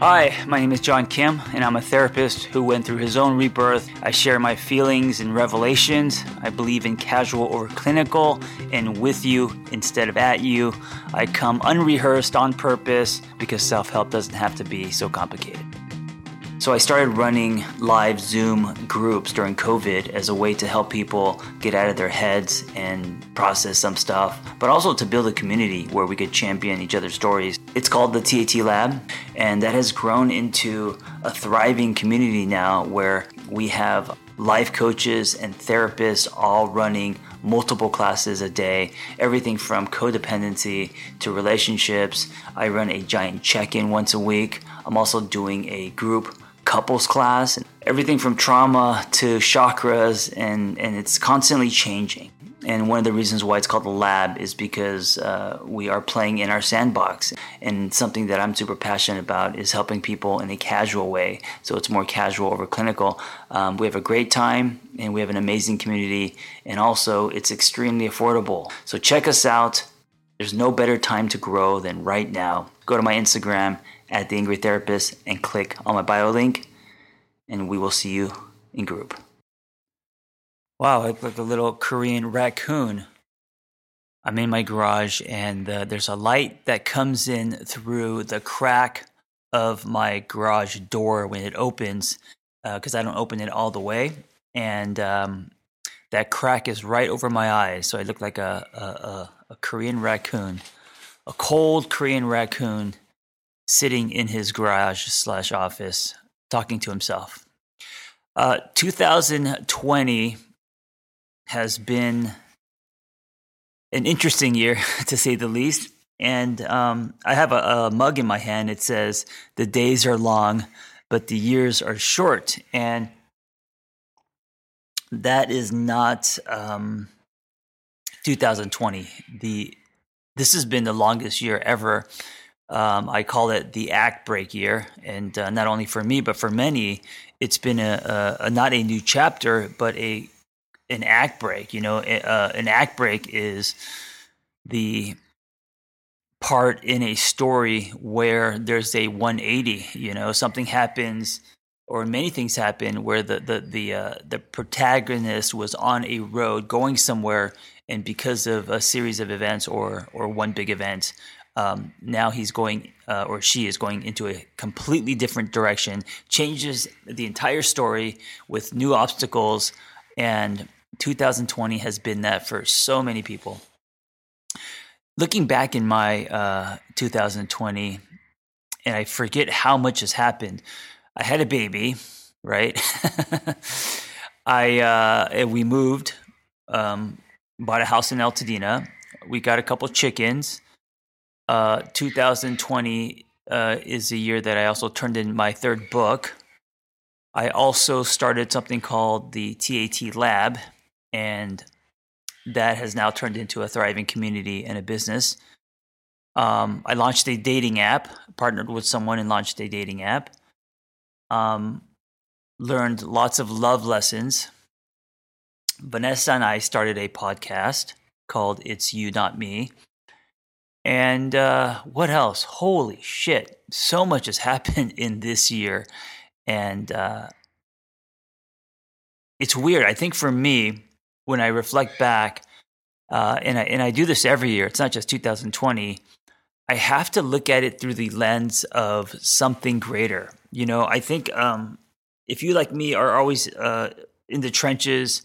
Hi, my name is John Kim, and I'm a therapist who went through his own rebirth. I share my feelings and revelations. I believe in casual over clinical and with you instead of at you. I come unrehearsed on purpose because self help doesn't have to be so complicated. So I started running live Zoom groups during COVID as a way to help people get out of their heads and process some stuff, but also to build a community where we could champion each other's stories. It's called the TAT Lab, and that has grown into a thriving community now where we have life coaches and therapists all running multiple classes a day, everything from codependency to relationships. I run a giant check in once a week. I'm also doing a group couples class, everything from trauma to chakras, and, and it's constantly changing. And one of the reasons why it's called the lab is because uh, we are playing in our sandbox. And something that I'm super passionate about is helping people in a casual way. So it's more casual over clinical. Um, we have a great time and we have an amazing community. And also, it's extremely affordable. So check us out. There's no better time to grow than right now. Go to my Instagram at the Angry Therapist and click on my bio link, and we will see you in group. Wow, look like a little Korean raccoon. I'm in my garage, and uh, there's a light that comes in through the crack of my garage door when it opens, because uh, I don't open it all the way, and um, that crack is right over my eyes, so I look like a, a, a, a Korean raccoon, a cold Korean raccoon sitting in his garage slash office talking to himself. Uh, 2020 has been an interesting year, to say the least. And um, I have a, a, mug in my hand. It says, The days are long, but the years are short. And that is not um, 2020. The This has been the longest year ever um, I call it the act break year, and uh, not only for me but for many, it's been a, a, a, not a new chapter but a an act break. You know, uh, an act break is the part in a story where there's a 180. You know, something happens or many things happen where the the the uh, the protagonist was on a road going somewhere, and because of a series of events or or one big event, um, now he's going, uh, or she is going into a completely different direction, changes the entire story with new obstacles. And 2020 has been that for so many people. Looking back in my uh, 2020, and I forget how much has happened. I had a baby, right? I uh, we moved, um, bought a house in Altadena. We got a couple chickens uh, 2020 uh, is the year that I also turned in my third book. I also started something called the TAT Lab, and that has now turned into a thriving community and a business. Um, I launched a dating app, partnered with someone and launched a dating app. Um, learned lots of love lessons. Vanessa and I started a podcast called It's You, Not Me. And uh, what else? Holy shit. So much has happened in this year. And uh, it's weird. I think for me, when I reflect back, uh, and, I, and I do this every year, it's not just 2020, I have to look at it through the lens of something greater. You know, I think um, if you, like me, are always uh, in the trenches,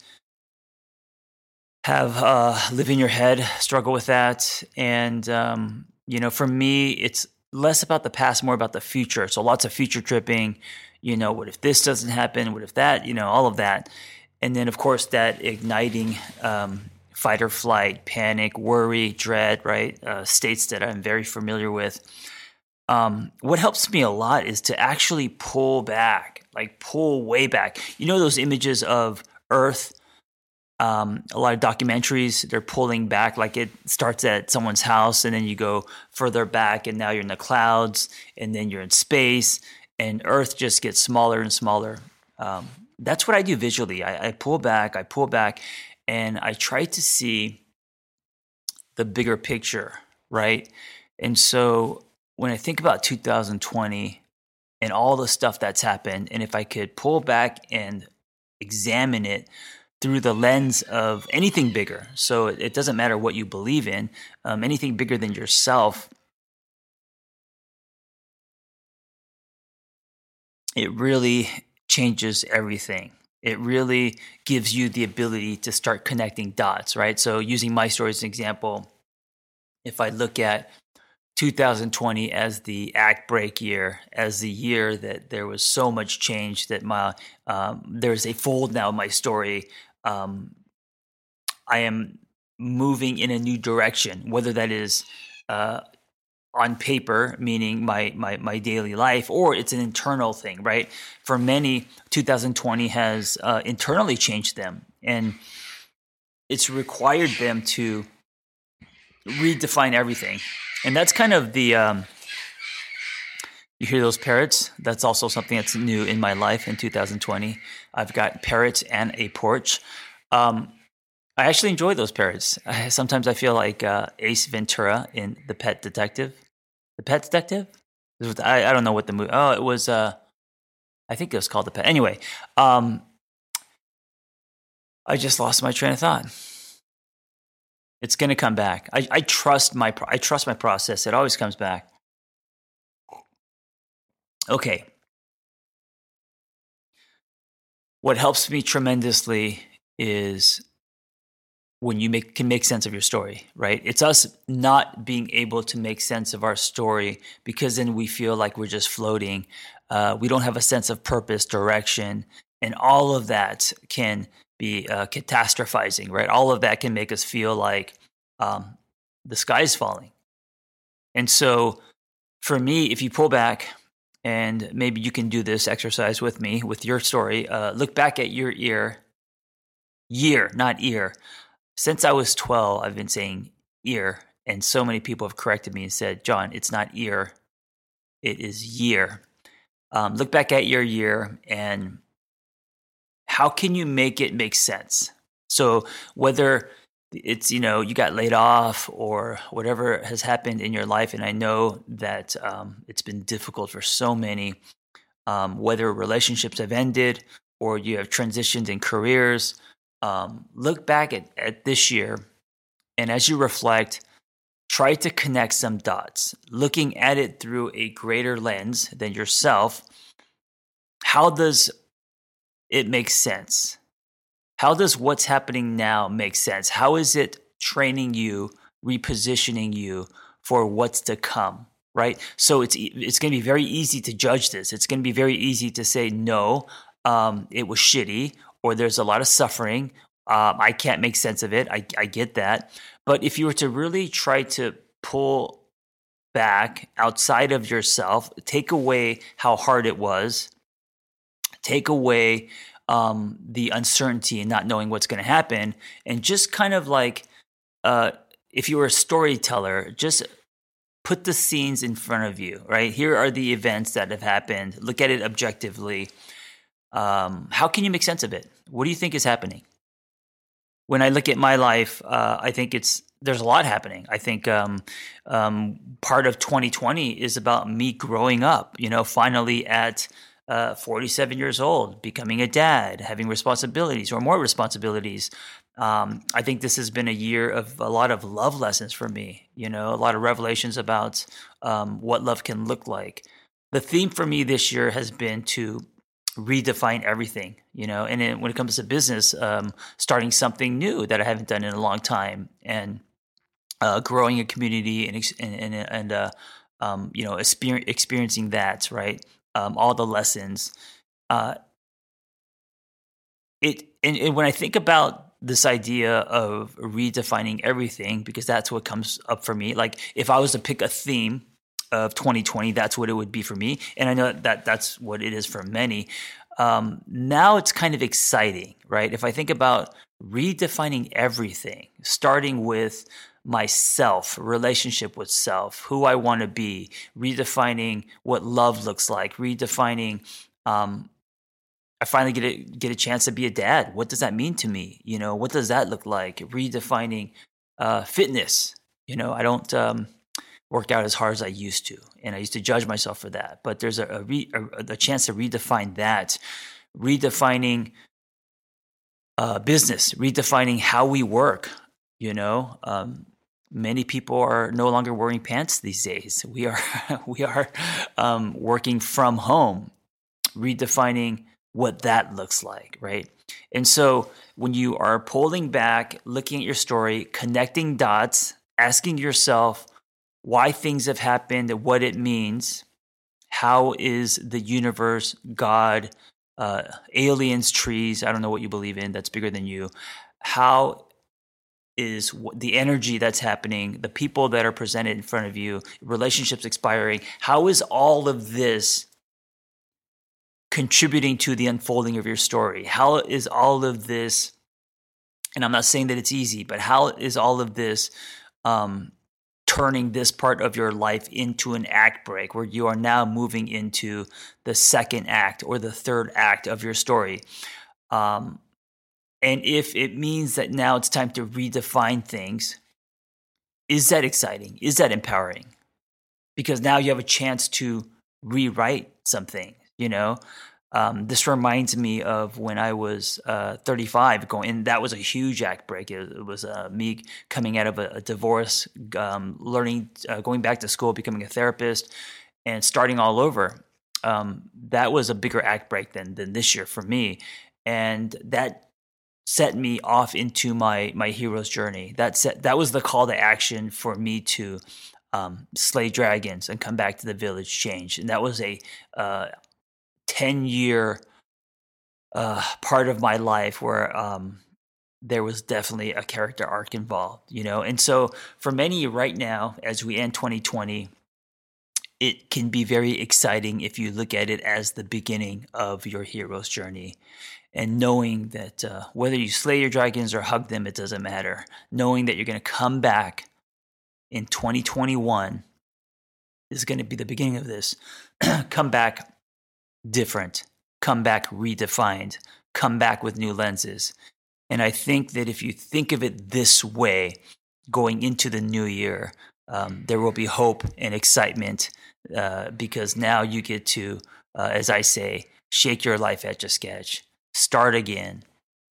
have uh, live in your head, struggle with that, and um, you know, for me, it's less about the past, more about the future. So lots of future tripping. You know, what if this doesn't happen? What if that? You know, all of that, and then of course that igniting um, fight or flight, panic, worry, dread, right? Uh, states that I'm very familiar with. Um, what helps me a lot is to actually pull back, like pull way back. You know those images of Earth um, a lot of documentaries they're pulling back like it starts at someone's house and then you go further back and now you're in the clouds and then you're in space and earth just gets smaller and smaller um, that's what i do visually I, I pull back i pull back and i try to see the bigger picture right and so when i think about 2020 and all the stuff that's happened. And if I could pull back and examine it through the lens of anything bigger, so it doesn't matter what you believe in, um, anything bigger than yourself, it really changes everything. It really gives you the ability to start connecting dots, right? So, using my story as an example, if I look at 2020 as the act break year, as the year that there was so much change that my um, there's a fold now in my story. Um, I am moving in a new direction, whether that is uh, on paper, meaning my, my my daily life, or it's an internal thing, right? For many, 2020 has uh, internally changed them, and it's required them to redefine everything. And that's kind of the um, you hear those parrots? That's also something that's new in my life in 2020 i've got parrots and a porch. Um, i actually enjoy those parrots sometimes i feel like uh, ace ventura in the pet detective the pet detective I, I don't know what the movie oh it was uh, i think it was called the pet anyway um, i just lost my train of thought it's going to come back. I, I trust my I trust my process. It always comes back. Okay. What helps me tremendously is when you make, can make sense of your story, right? It's us not being able to make sense of our story because then we feel like we're just floating. Uh, we don't have a sense of purpose, direction, and all of that can be uh, catastrophizing, right? All of that can make us feel like um, the sky's falling. And so, for me, if you pull back, and maybe you can do this exercise with me with your story, uh, look back at your ear, year, not ear. Since I was 12, I've been saying ear, and so many people have corrected me and said, John, it's not ear, it is year. Um, look back at your year and how can you make it make sense? So whether it's you know you got laid off or whatever has happened in your life, and I know that um, it's been difficult for so many. Um, whether relationships have ended or you have transitioned in careers, um, look back at, at this year, and as you reflect, try to connect some dots, looking at it through a greater lens than yourself. How does it make sense? How does what's happening now make sense? How is it training you, repositioning you for what's to come? Right. So it's it's going to be very easy to judge this. It's going to be very easy to say no, um, it was shitty, or there's a lot of suffering. Um, I can't make sense of it. I, I get that. But if you were to really try to pull back outside of yourself, take away how hard it was, take away um, the uncertainty and not knowing what's going to happen, and just kind of like uh, if you were a storyteller, just put the scenes in front of you. Right here are the events that have happened. Look at it objectively. Um, how can you make sense of it? What do you think is happening? When I look at my life, uh, I think it's there's a lot happening. I think um, um, part of 2020 is about me growing up. You know, finally at uh, 47 years old, becoming a dad, having responsibilities or more responsibilities. Um, I think this has been a year of a lot of love lessons for me, you know, a lot of revelations about um, what love can look like. The theme for me this year has been to redefine everything, you know, and when it comes to business, um, starting something new that I haven't done in a long time and uh, growing a community and, and, and uh, um, you know, experiencing that, right? um, all the lessons. Uh, it and, and when I think about this idea of redefining everything, because that's what comes up for me. Like if I was to pick a theme of 2020, that's what it would be for me, and I know that that's what it is for many. Um, now it's kind of exciting, right? If I think about redefining everything, starting with myself, relationship with self, who I want to be, redefining what love looks like, redefining. Um, I finally get a get a chance to be a dad. What does that mean to me? You know, what does that look like? Redefining uh, fitness. You know, I don't. Um, work out as hard as I used to, and I used to judge myself for that. But there's a a, re, a, a chance to redefine that, redefining uh, business, redefining how we work. You know, um, many people are no longer wearing pants these days. We are we are um, working from home, redefining what that looks like, right? And so when you are pulling back, looking at your story, connecting dots, asking yourself why things have happened, what it means, how is the universe, God, uh, aliens, trees, I don't know what you believe in that's bigger than you. How is the energy that's happening, the people that are presented in front of you, relationships expiring. How is all of this contributing to the unfolding of your story? How is all of this, and I'm not saying that it's easy, but how is all of this um, turning this part of your life into an act break where you are now moving into the second act or the third act of your story? Um, and if it means that now it's time to redefine things, is that exciting? Is that empowering? Because now you have a chance to rewrite something, you know? Um, this reminds me of when I was uh, 35 going, and that was a huge act break. It, it was uh, me coming out of a, a divorce, um, learning, uh, going back to school, becoming a therapist, and starting all over. Um, that was a bigger act break than than this year for me, and that set me off into my my hero's journey. That set that was the call to action for me to um, slay dragons and come back to the village change. And that was a uh, ten year uh, part of my life where um, there was definitely a character arc involved. You know, and so for many right now, as we end 2020. It can be very exciting if you look at it as the beginning of your hero's journey and knowing that uh, whether you slay your dragons or hug them, it doesn't matter. Knowing that you're going to come back in 2021 is going to be the beginning of this. come back different, come back redefined, come back with new lenses. And I think that if you think of it this way, going into the new year, um, there will be hope and excitement uh, because now you get to, uh, as I say, shake your life at your sketch start again.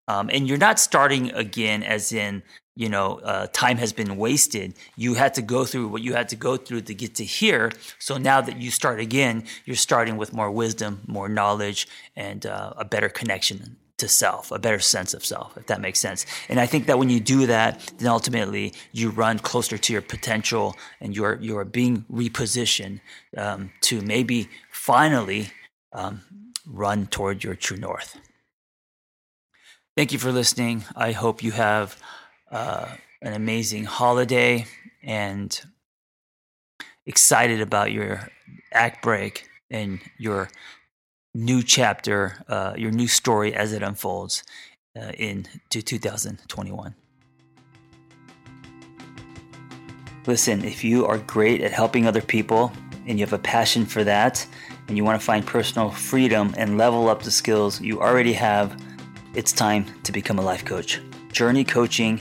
Um, and you're not starting again as in, you know, uh, time has been wasted. You had to go through what you had to go through to get to here. So now that you start again, you're starting with more wisdom, more knowledge, and uh, a better connection to self, a better sense of self, if that makes sense. And I think that when you do that, then ultimately you run closer to your potential and you're, you're being repositioned um, to maybe finally um, run toward your true north. Thank you for listening. I hope you have uh, an amazing holiday and excited about your act break and your new chapter, uh, your new story as it unfolds uh, into 2021. Listen, if you are great at helping other people and you have a passion for that, and you want to find personal freedom and level up the skills you already have it's time to become a life coach. Journey coaching.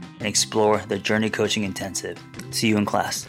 and explore the Journey Coaching Intensive. See you in class.